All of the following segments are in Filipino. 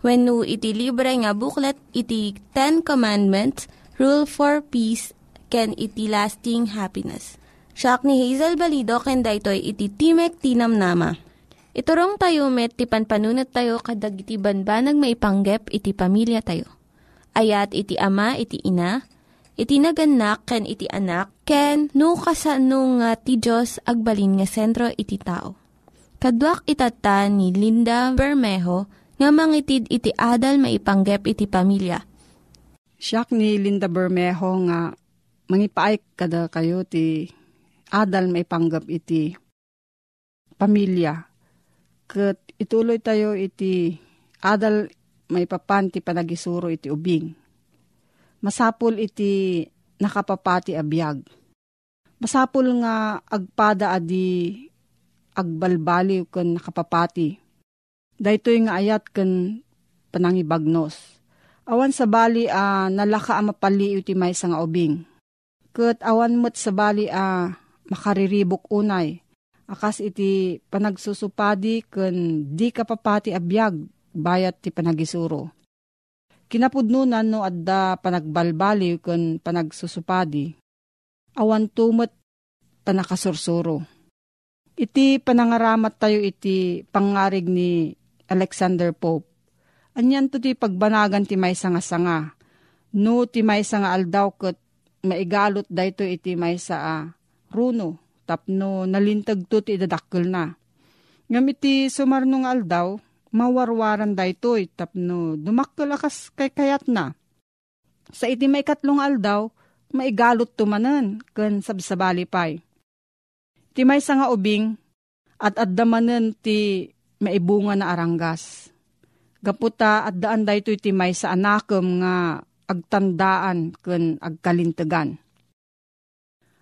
When no iti libre nga booklet, iti Ten Commandments, Rule for Peace, can iti lasting happiness. Siya ni Hazel Balido, ken daytoy iti Timek Tinam Nama. Iturong tayo met, ti panpanunat tayo kadag iti banbanag maipanggep iti pamilya tayo. Ayat iti ama, iti ina, iti naganak, ken iti anak, ken no kasano nga ti Diyos agbalin nga sentro iti tao. Kaduak itata ni Linda Bermejo nga mangitid iti adal maipanggep iti pamilya. Siya ni Linda Bermejo nga mangipaay kada kayo ti adal may panggap iti pamilya. Kat ituloy tayo iti adal may papan ti panagisuro iti ubing. Masapul iti nakapapati abiyag. Masapul nga agpada adi agbalbaliw ken nakapapati. Daytoy nga ayat ken panangibagnos. Awan sa bali a nalaka a mapaliw ti may nga ubing. Ket awan mo't sa bali a makariribok unay. Akas iti panagsusupadi ken di kapapati abiyag bayat ti panagisuro. Kinapudnunan no adda panagbalbaliw ken panagsusupadi. Awan tumot panakasursuro. Iti panangaramat tayo iti pangarig ni Alexander Pope. Anyan to ti pagbanagan ti may nga sanga. No ti may nga aldaw ket maigalot dayto iti may sa runo tapno nalintag to ti idadakkel na. Ngam iti sumarnong aldaw, mawarwaran daytoy tapno dumakkel akas kay kayat na. Sa iti may katlong aldaw, maigalot tumanen ken sabsabali pay. Ti may nga ubing at addamanen ti maibunga na aranggas. Gaputa at daan daytoy ti may sa anakem nga agtandaan ken agkalintegan.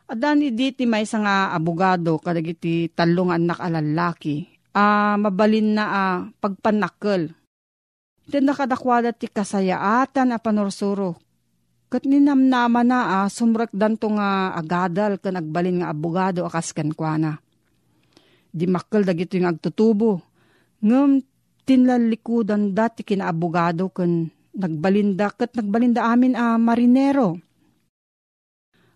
Adan idi ti may nga abogado kadagiti talong anak alalaki a mabalin na a pagpanakkel. Iti nakadakwada ti kasayaatan a panursuro. Kat ninamnama na a sumrek danto nga agadal kan agbalin nga abogado akas kenkwana. Di makkel dagito yung agtutubo. Ngem tinlalikudan dati kina abogado kan nagbalinda kat nagbalinda amin a marinero.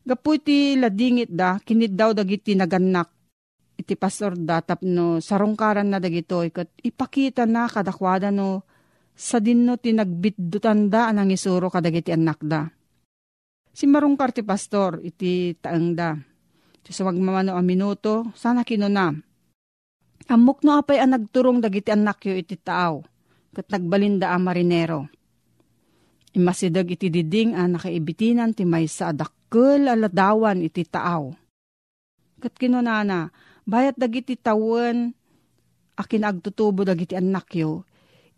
Gaputi ladingit da, kinid daw dagiti naganak. Iti pastor da tapno sarungkaran na dagito ikat ipakita na kadakwada no sa dinno tinagbiddutan da anang isuro kadagiti anak da. Si marungkar ti pastor iti taang da. Iti sa wagmamano a minuto, sana kinuna. Amok no apay ang nagturong dagiti anak yo iti taaw, kat nagbalinda a marinero. Imasidag iti diding a nakaibitinan ti may sa adak dakkel aladawan iti taaw. Kat kinunana, bayat dagiti tawen akin agtutubo dagiti anak yo,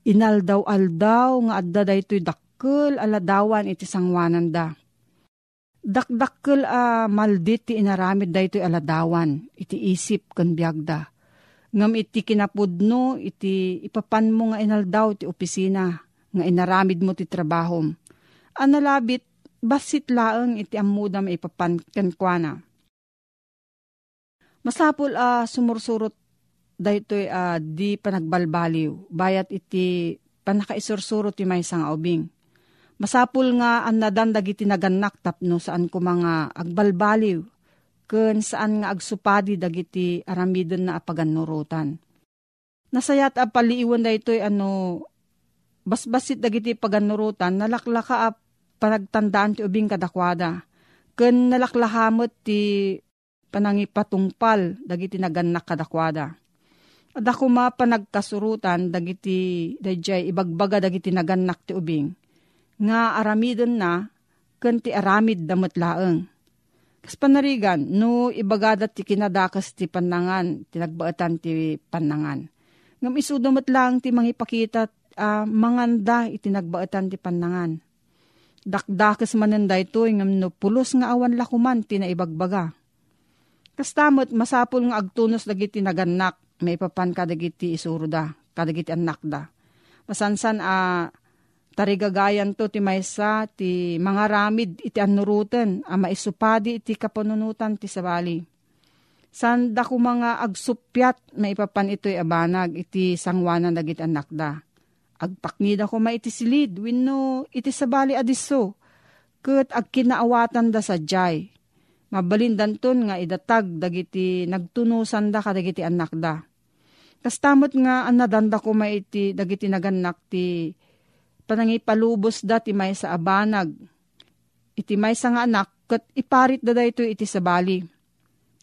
inaldaw-aldaw nga adda daytoy dakkel aladawan iti sangwanan da. Dakdakkel a maldit ti inaramid daytoy aladawan iti isip ken biagda. Ngam iti kinapudno iti ipapan mo nga inaldaw ti opisina nga inaramid mo ti trabahom. Analabit basit laeng iti amuda maipapan kenkwana. Masapul a uh, sumursurot daytoy uh, di panagbalbaliw bayat iti panakaisursurot ti may nga ubing. Masapul nga an nadan dagiti naganak tapno saan ko mga agbalbaliw ken saan nga agsupadi dagiti aramidon na apaganurutan. Nasayat a paliiwan da ito'y ano, basbasit dagiti paganurutan, nalaklaka a panagtandaan ti ubing kadakwada. Ken nalaklahamot ti panangipatungpal dagiti naganak kadakwada. Ada kuma panagkasurutan dagiti dayjay ibagbaga dagiti naganak ti ubing. Nga aramidon na ken ti aramid damot laeng Kas no ibagadat ti kinadakas ti panangan, tinagbaatan ti panangan. Ngam isudumat lang ti mangipakita uh, manganda itinagbaatan ti panangan. Dakdakas mananda ito, ngam no pulos nga awan lakuman ti naibagbaga. Kastamot masapol nga agtunos dagiti naganak, may papan kadagiti isuro da, kadagiti anak da. Masansan a uh, Tarigagayan to ti maysa ti mga ramid iti anuruten a maisupadi iti kapanunutan ti sabali. Sanda ko mga agsupyat maipapan ito'y abanag iti sangwanan dagit anak da. Agpaknida ko ma iti silid wenno iti sabali adiso ket agkinaawatan da sa jay. Mabalindanton nga idatag dagiti nagtunusan da kadagiti anak da. Kastamot nga anadanda ko ma iti dagiti naganak ti panangipalubos da ti may sa abanag. Iti may sa nga anak, kat iparit da da ito iti sabali.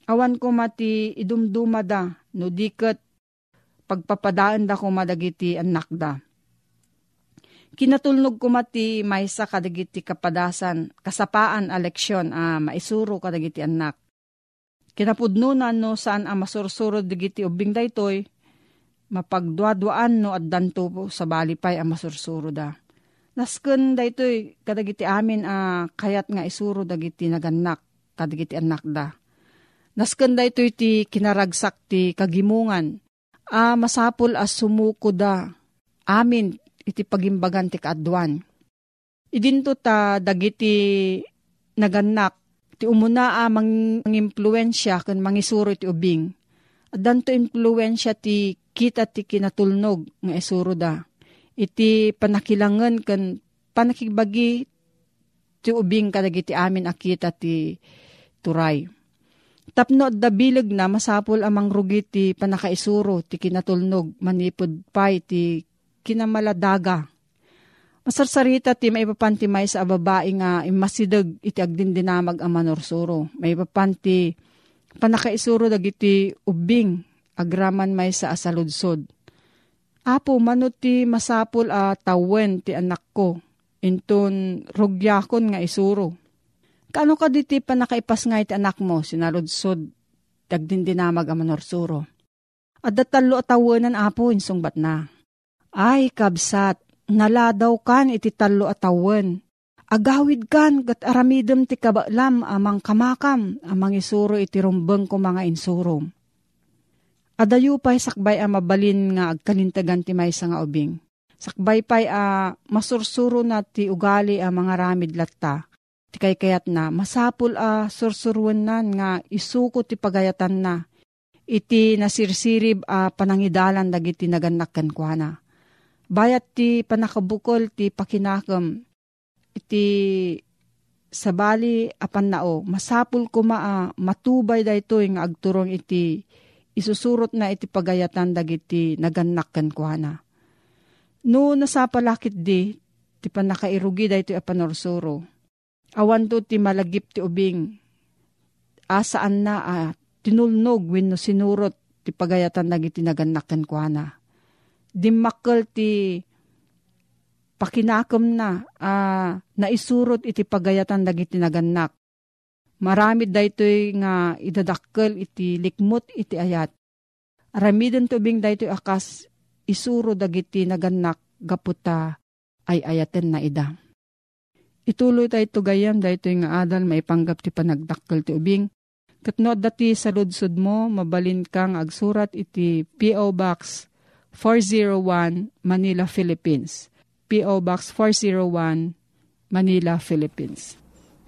Awan ko mati idumduma da, no diket pagpapadaan da ko madagiti anak da. Kinatulnog ko mati may sa kadagiti kapadasan, kasapaan a leksyon a maisuro kadagiti anak. Kinapudnunan no saan a masursuro digiti ubing daytoy, mapagduadwaan no at danto po sa balipay ang masursuro da. Nasken da ito kadagiti amin a uh, kayat nga isuro dagiti naganak kadagiti anak da. Nasken da ito iti kinaragsak ti kagimungan a uh, masapul as sumuko da amin iti pagimbagan ti kaadwan. Idinto ta dagiti naganak ti umuna a mang, mang impluensya ken mangisuro iti ubing. Adanto impluensya ti kita ti kinatulnog nga esuro da. Iti panakilangan kan panakibagi ti ubing kadagiti amin akita ti turay. Tapno at dabilag na masapol amang rugi ti panakaisuro ti kinatulnog manipod pay ti kinamaladaga. Masarsarita ti maipapanti may sa babae nga imasidag iti agdindinamag ang manorsuro. Maipapanti panakaisuro dagiti ubing agraman may sa asaludsod. Apo, manuti masapul a tawen ti anak ko, inton rugyakon nga isuro. Kano ka diti pa nakaipas nga iti anak mo, sinaludsod, dagdin dinamag a manorsuro. At datalo atawanan apo, insungbat na. Ay, kabsat, naladaw kan iti talo atawan. Agawid kan, gat aramidem ti kabaklam amang kamakam, amang isuro iti rumbeng ko mga insurom Adayo pa'y sakbay a mabalin nga agkalintagan ti may nga ubing. Sakbay pa'y a masursuro na ti ugali a mga ramid latta. Ti kay kayat na masapul a sursuruan nan nga isuko ti pagayatan na. Iti nasirsirib a panangidalan dagiti naganakkan kwa. Bayat ti panakabukol ti pakinakam. Iti sabali apan nao, masapul kuma a matubay daytoy nga agturong iti isusurot na iti pagayatan dagiti naganak ken kuana. No nasapalakit di, ti panakairugi da iti apanorsuro. Awan to ti malagip ti ubing. Asaan na ah, tinulnog win no sinurot ti pagayatan dagiti naganak ken kuana. Dimmakkel ti pakinakam na ah, naisurot iti pagayatan dagiti naganak. Maramid daytoy nga idadakkel iti likmot iti ayat. Aramiden tubing daytoy akas isuro dagiti naganak gaputa ay ayaten na ida. Ituloy tayo tugayam daytoy nga adal maipanggap ti panagdakkel ti ubing. Katno dati sa ludsud mo, mabalin kang agsurat iti P.O. Box 401 Manila, Philippines. P.O. Box 401 Manila, Philippines.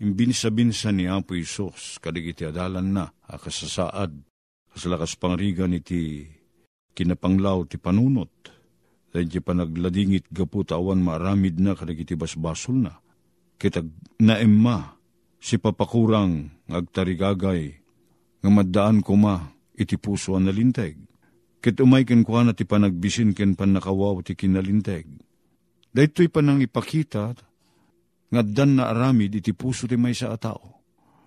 imbinsa-binsa ni Apo Isos, kadagiti adalan na, akasasaad, kasalakas pangrigan iti kinapanglaw ti panunot, dahil ti panagladingit gaput awan maaramid na kadagiti basbasol na, kitag naemma, si papakurang agtarigagay, nga maddaan ko ma, iti puso ang nalinteg, Ket umay ken kwa na ti panagbisin ken panakawaw ti kinalinteg. Daytoy panang ipakita nga dan na aramid iti puso ti may sa atao.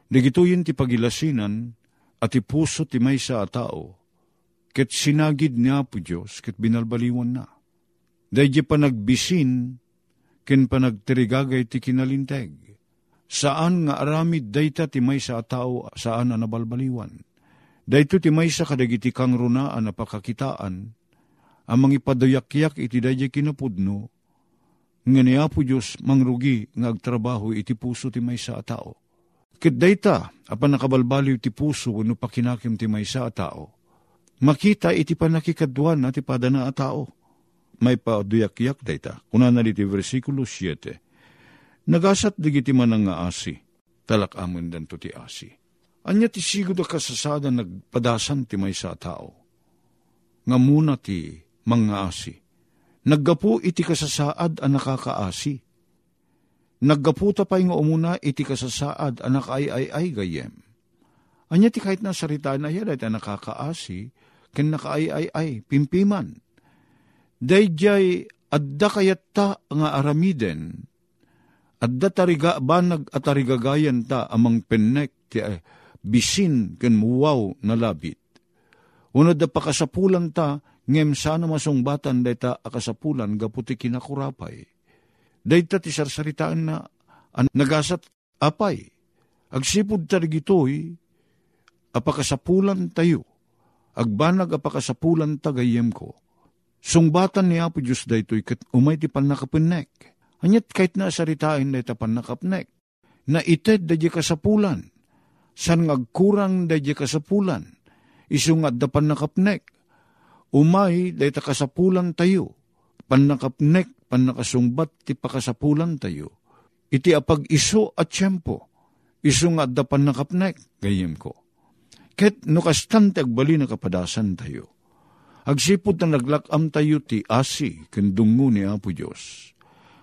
Digituyin ti pagilasinan at ti puso ti may sa atao. Ket sinagid niya po Diyos ket binalbaliwan na. Daydi panagbisin ken panagtirigagay ti kinalinteg. Saan nga aramid dayta ti may sa atao saan na nabalbaliwan Dahito ti may sa kadagiti kang runaan na pakakitaan, amang ipadayakyak iti dadya kinapudno, nga niya po Diyos mangrugi nga agtrabaho iti puso ti may sa tao. Kit dayta, apan nakabalbaliw ti puso no pakinakim ti may sa tao. Makita iti panakikadwan na ti padana a tao. May paduyak-yak dayta. Kuna na iti versikulo 7. Nagasat digiti manang nga asi, talak amon dan to ti asi Anya ti sigo da kasasada nagpadasan ti may sa tao. Nga muna ti mga asi. Naggapu iti kasasaad ang nakakaasi. Naggapu ta pa nga umuna iti kasasaad ang nakaay-ay-ay gayem. Anya ti kahit na sarita na yan ay nakakaasi, ken nakaay-ay-ay, pimpiman. Dayjay adda kayat ta nga aramiden, adda tariga banag at tarigagayan ta amang pennek ti eh, bisin ken muwaw na labit. Unod da pakasapulan ta, ngem sana masungbatan dayta akasapulan gaputi kinakurapay. Dayta ti sarsaritaan na an, nagasat apay. Agsipod tarigitoy, apakasapulan tayo. Agbanag apakasapulan tagayem ko. Sungbatan ni Apo Diyos daytoy kat umay ti panakapinek. Anyat kahit na saritain dayta panakapnek. Na ited da kasapulan san ngagkurang dadya kasapulan, isungat da panakapnek. Umay dayta kasapulan tayo, panakapnek, panakasungbat ti pakasapulan tayo. Iti apag iso at tiyempo, isungat da panakapnek, gayem ko. Ket no kastante agbali na kapadasan tayo. Agsipod na naglakam tayo ti asi, kendungo ni Apo Diyos.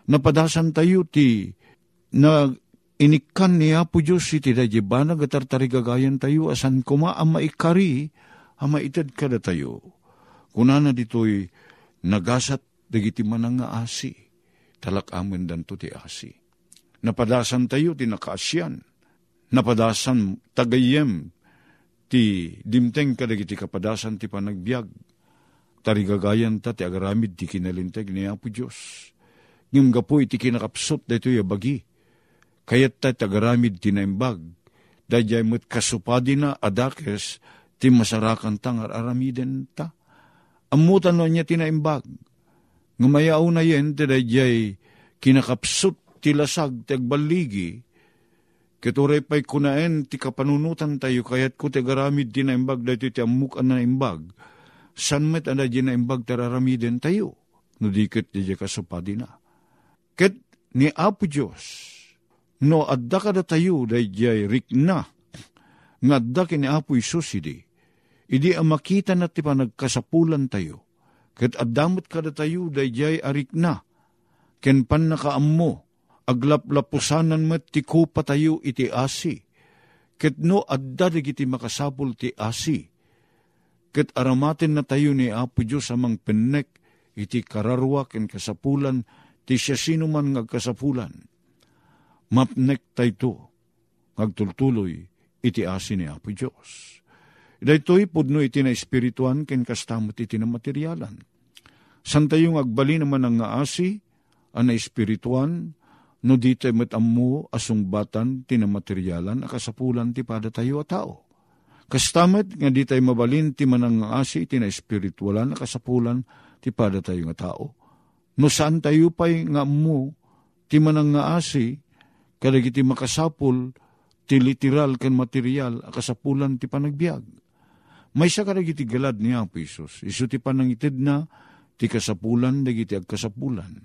Napadasan tayo ti na inikan niya po Diyos iti dadya banag at tartarigagayan tayo asan kuma ang maikari ang maitad kada tayo. Kunana dito'y nagasat dagiti manang nga asi, talak amin danto ti asi. Napadasan tayo ti nakaasyan, napadasan tagayem ti dimteng kadagiti kapadasan ti panagbiag, tarigagayan ta ti agaramid ti kinalinteg niya po Diyos. Ngim gapo iti kinakapsot dito bagi, kayat ta tagaramid tinaimbag, dayjay mo't kasupadi na adakes, ti masarakan tangar aramiden ta. Amutan no niya tinaimbag, ngumayaw na yen, ti dayjay kinakapsut ti lasag ti Kituray pa'y kunaen ti kapanunutan tayo kayat ko ti garamid di na imbag dahito ti amuk na imbag. San met ana di na imbag tararamiden tayo. No dikit di kasupadi na. Ket ni Apo Diyos, no adda kada tayo day jay rikna, nga adda kini Apo Isus idi, idi ang makita na ti panagkasapulan tayo, ket addamot kada tayo day jay arikna, ken pan nakaammo, aglaplapusanan met ti kupa tayo iti asi, ket no adda iti makasapul ti asi, ket aramaten na tayo ni Apo Diyos amang pennek, iti kararwa ken kasapulan, ti siya sino man ngagkasapulan. Mapnek tayo ngagtultuloy iti asin ni Apo Diyos. Daytoy pudno iti na espirituan ken kastamot iti na materialan. San tayo agbali naman ang nga asi, ang na espirituan, no di tayo matamu asungbatan ti na materialan, akasapulan ti pada tayo a tao. Kastamet nga di tayo mabalin ti manang asi, ti na espiritualan, akasapulan ti pada tayo nga tao No saan tayo pa'y nga mo, ti manang asi, kadag iti makasapul, ti literal kan material, akasapulan ti panagbiag. May sa kadag iti galad ni Apo Isus, iso ti panangitid na, ti kasapulan, dagiti agkasapulan.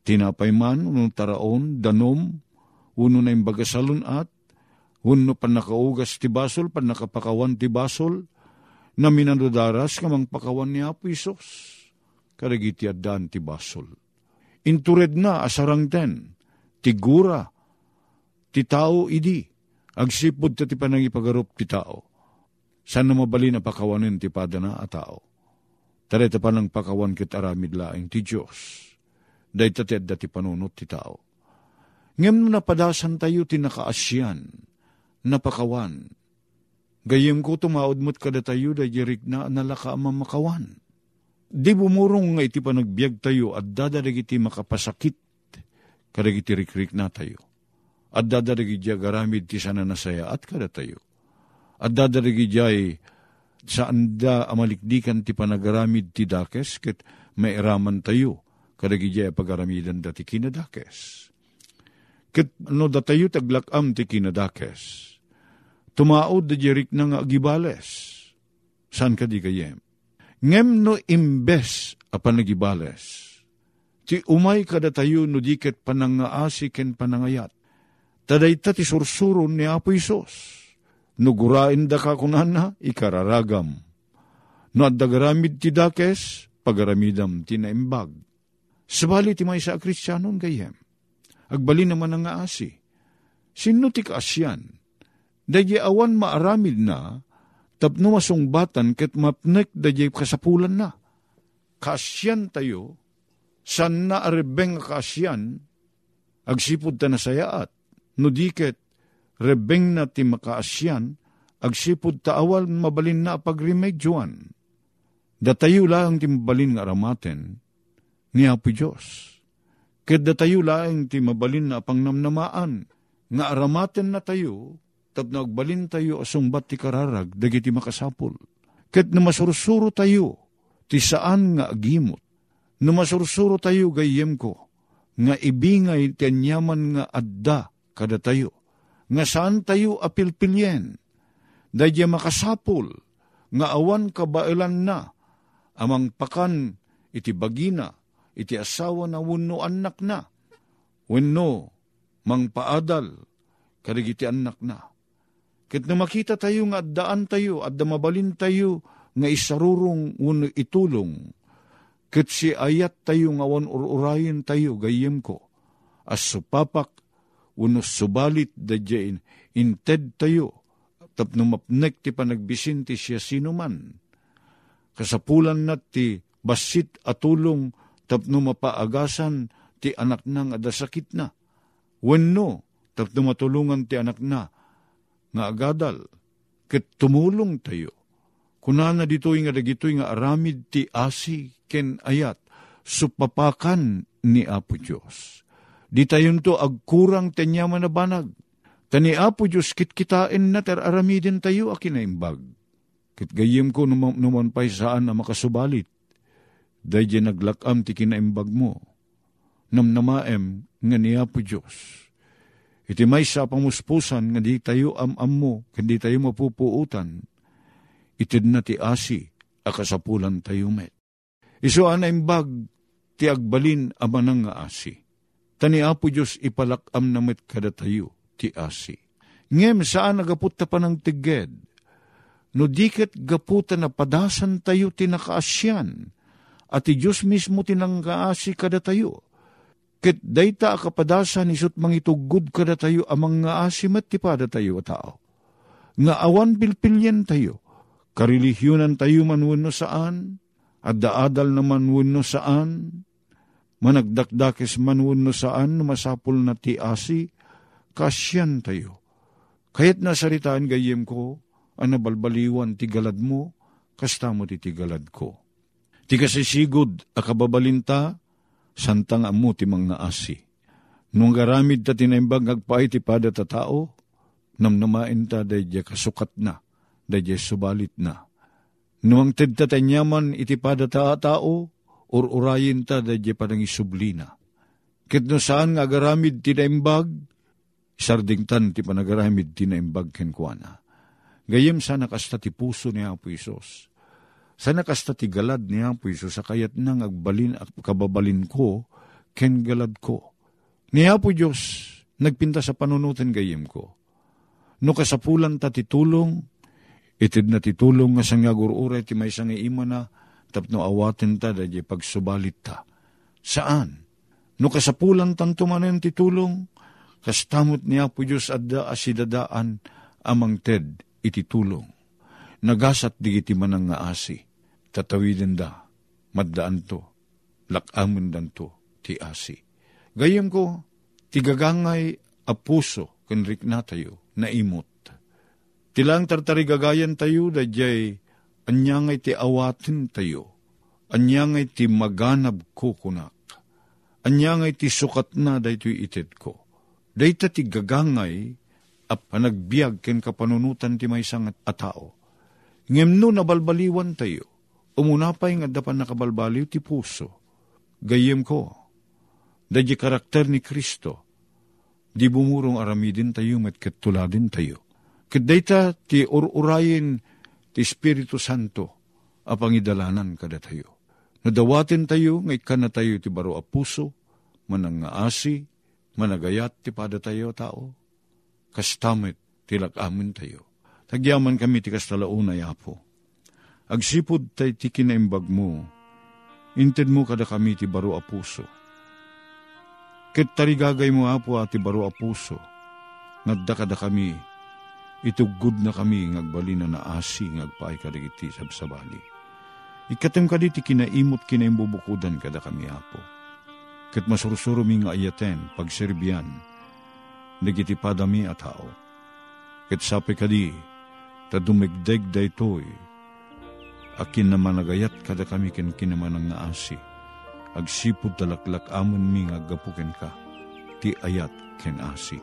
Tinapay man, unong taraon, danom, uno na yung bagasalon at, uno pan nakaugas ti basol, pan nakapakawan ti basol, na minandodaras kamang pakawan ni Apo Isus karagiti addan ti basol. Intured na asarang ten, tigura, ti tao idi, agsipod ta ti panangipagarup ti tao. San na mabali na pakawanin ti padana a tao. Tareta pa ng pakawan kit aramid laing ti Diyos. Day tated ti panunot ti tao. Ngem napadasan tayo ti nakaasyan, napakawan. Gayem ko tumaod mo't kada tayo da jirik na nalaka mamakawan Di bumurong nga iti panagbiag tayo at dadadag iti makapasakit kadag iti rikrik na tayo. At dadadag iti agaramid ti sana nasaya at kada tayo. At dadadag iti saan da amalikdikan ti panagaramid ti dakes ket mairaman tayo kadag iti pagaramidan dati kinadakes. Ket no da tayo taglakam ti kinadakes. Tumaod da jerik na nga agibales. San ka di kayem? Ngem no imbes apan nagibales. Ti umay kada tayo no diket panangaasi ken panangayat. Taday ta ti sursuron ni Apo Isos. No gurain da ka kunana, ikararagam. No adagaramid ti dakes, pagaramidam ti naimbag. Sabali ti may sa kristyanon gayem. Agbali naman ang aasi. Sino ti kaasyan? Dagi awan maaramid na, tapno masungbatan ket mapnek da jay kasapulan na. Kasyan tayo, san na arebeng kasyan, agsipod ta nasayaat, no diket, rebeng na ti makaasyan, agsipod ta awal mabalin na pagremedyoan. Datayo lang ti mabalin nga aramaten, ni Apo Diyos. Ket datayo lang ti mabalin na pangnamnamaan, nga aramaten na tayo, tapno agbalin tayo asungbat ti kararag, dagiti makasapul. Ket na masursuro tayo, ti saan nga agimot. Na masursuro tayo gayem ko, nga ibingay ti anyaman nga adda kada tayo. Nga saan tayo apilpilyen, dadya makasapul, nga awan kabailan na, amang pakan iti bagina, iti asawa na wano anak na, wenno, mang paadal, kadagiti anak na Ket na makita tayo nga daan tayo at mabalin tayo nga isarurong uno itulong. Ket si ayat tayo nga wan ururayin tayo gayem ko. As supapak uno subalit dadyain inted tayo tapno mapnek ti panagbisin ti siya sino man. Kasapulan na ti basit atulong tapno mapaagasan ti anak nang adasakit na. Wenno, tapno matulungan ti anak na, nga agadal, ket tumulong tayo. Kunana ditoy nga dagitoy nga aramid ti asi ken ayat, supapakan ni Apo Diyos. Di tayon to agkurang tanya manabanag. Tani Apo Diyos kit kitain na ter aramidin tayo akinaimbag. Kit gayim ko numan, numan pa'y saan na makasubalit. Dahil naglakam ti kinaimbag mo. Namnamaem nga ni Apo Diyos Iti may sa pamuspusan nga di tayo am-am mo, kundi tayo mapupuutan. Itid na ti asi, akasapulan tayo met. Iso ana imbag, ti agbalin amanang nga asi. Tani apo Diyos ipalakam na met kada tayo, ti asi. Ngem saan nagaput ta pa ng tiged, no diket gaputa na padasan tayo tinakaasyan, at ti Diyos mismo tinanggaasi kada tayo Ket dayta kapadasan isut mangitugod kada tayo amang nga asimat ti pada tayo tao. Nga awan pilpilyan tayo, karelihiyonan tayo manwano saan, at daadal na manwano saan, managdakdakes manwano saan, masapul na ti asi, kasyan tayo. Kayat nasaritaan gayem ko, anabalbaliwan ti galad mo, kasta mo ti tigalad ko. Ti kasisigod, akababalinta, santang amu ti mga asi. Nung garamid ta tinaimbag agpaay ti pada ta tao, namnamain ta dayja kasukat na, dayja subalit na. Nuang ted ta tanyaman iti pada ta tao, or urayin ta dayja padang isublina. Kit no saan nga garamid tinaimbag, sardingtan ti panagaramid tinaimbag kenkwana. Gayem sana kasta ti puso ni Apo Isos sa nakasta ti galad niya po iso sa kayat nang agbalin at kababalin ko, ken galad ko. Niya po Diyos, nagpinta sa panunutan gayem ko. No kasapulan ta titulong, itid na titulong nga sang uray ti may sang ima na, tapno awaten ta da pagsubalit ta. Saan? No kasapulan tanto manen titulong, kastamot niya po Diyos adda asidadaan amang ted ititulong. Nagasat digiti manang nga asi tatawidin da, maddaan to, lakamun dan to, ti asi. Gayam ko, tigagangay a puso, kanrik na tayo, na imot. Tilang tartarigagayan tayo, da jay, anyangay ti awatin tayo, anyangay ti maganab ko kunak, anyangay ti sukat na da ito'y itit ko. Dayta ti gagangay, at panagbiag ken kapanunutan ti may sangat a tao. Ngem no nabalbaliwan tayo, Umunapay nga dapan nakabalbaliw ti puso. Gayem ko, dadya karakter ni Kristo, di bumurong aramidin tayo met ketuladin tayo. Kadayta ti ururayin ti Espiritu Santo apangidalanan kada tayo. Nadawatin tayo, ngay ka tayo ti baro a puso, manang asi, managayat ti pada tayo tao, kastamit tilak amin tayo. Tagyaman kami ti kastalauna yapo Agsipod tay ti kinaimbag mo, inted mo kada kami ti baro a puso. Ket tarigagay mo apo ati baro a puso, ngadda kada kami, itugod na kami ngagbali na naasi ngagpaay kadagiti sabsabali. Ikatem kadi ti kinaimot kinaimbubukudan kada kami apo. Ket masursuro mi nga ayaten, pagserbian, nagiti padami a tao. Ket sapi kadi, ta dumigdeg daytoy, akin naman nagayat kada kami ken kinaman ang naasi. Agsipod talaklak amon mi nga gapuken ka, ti ayat ken asi.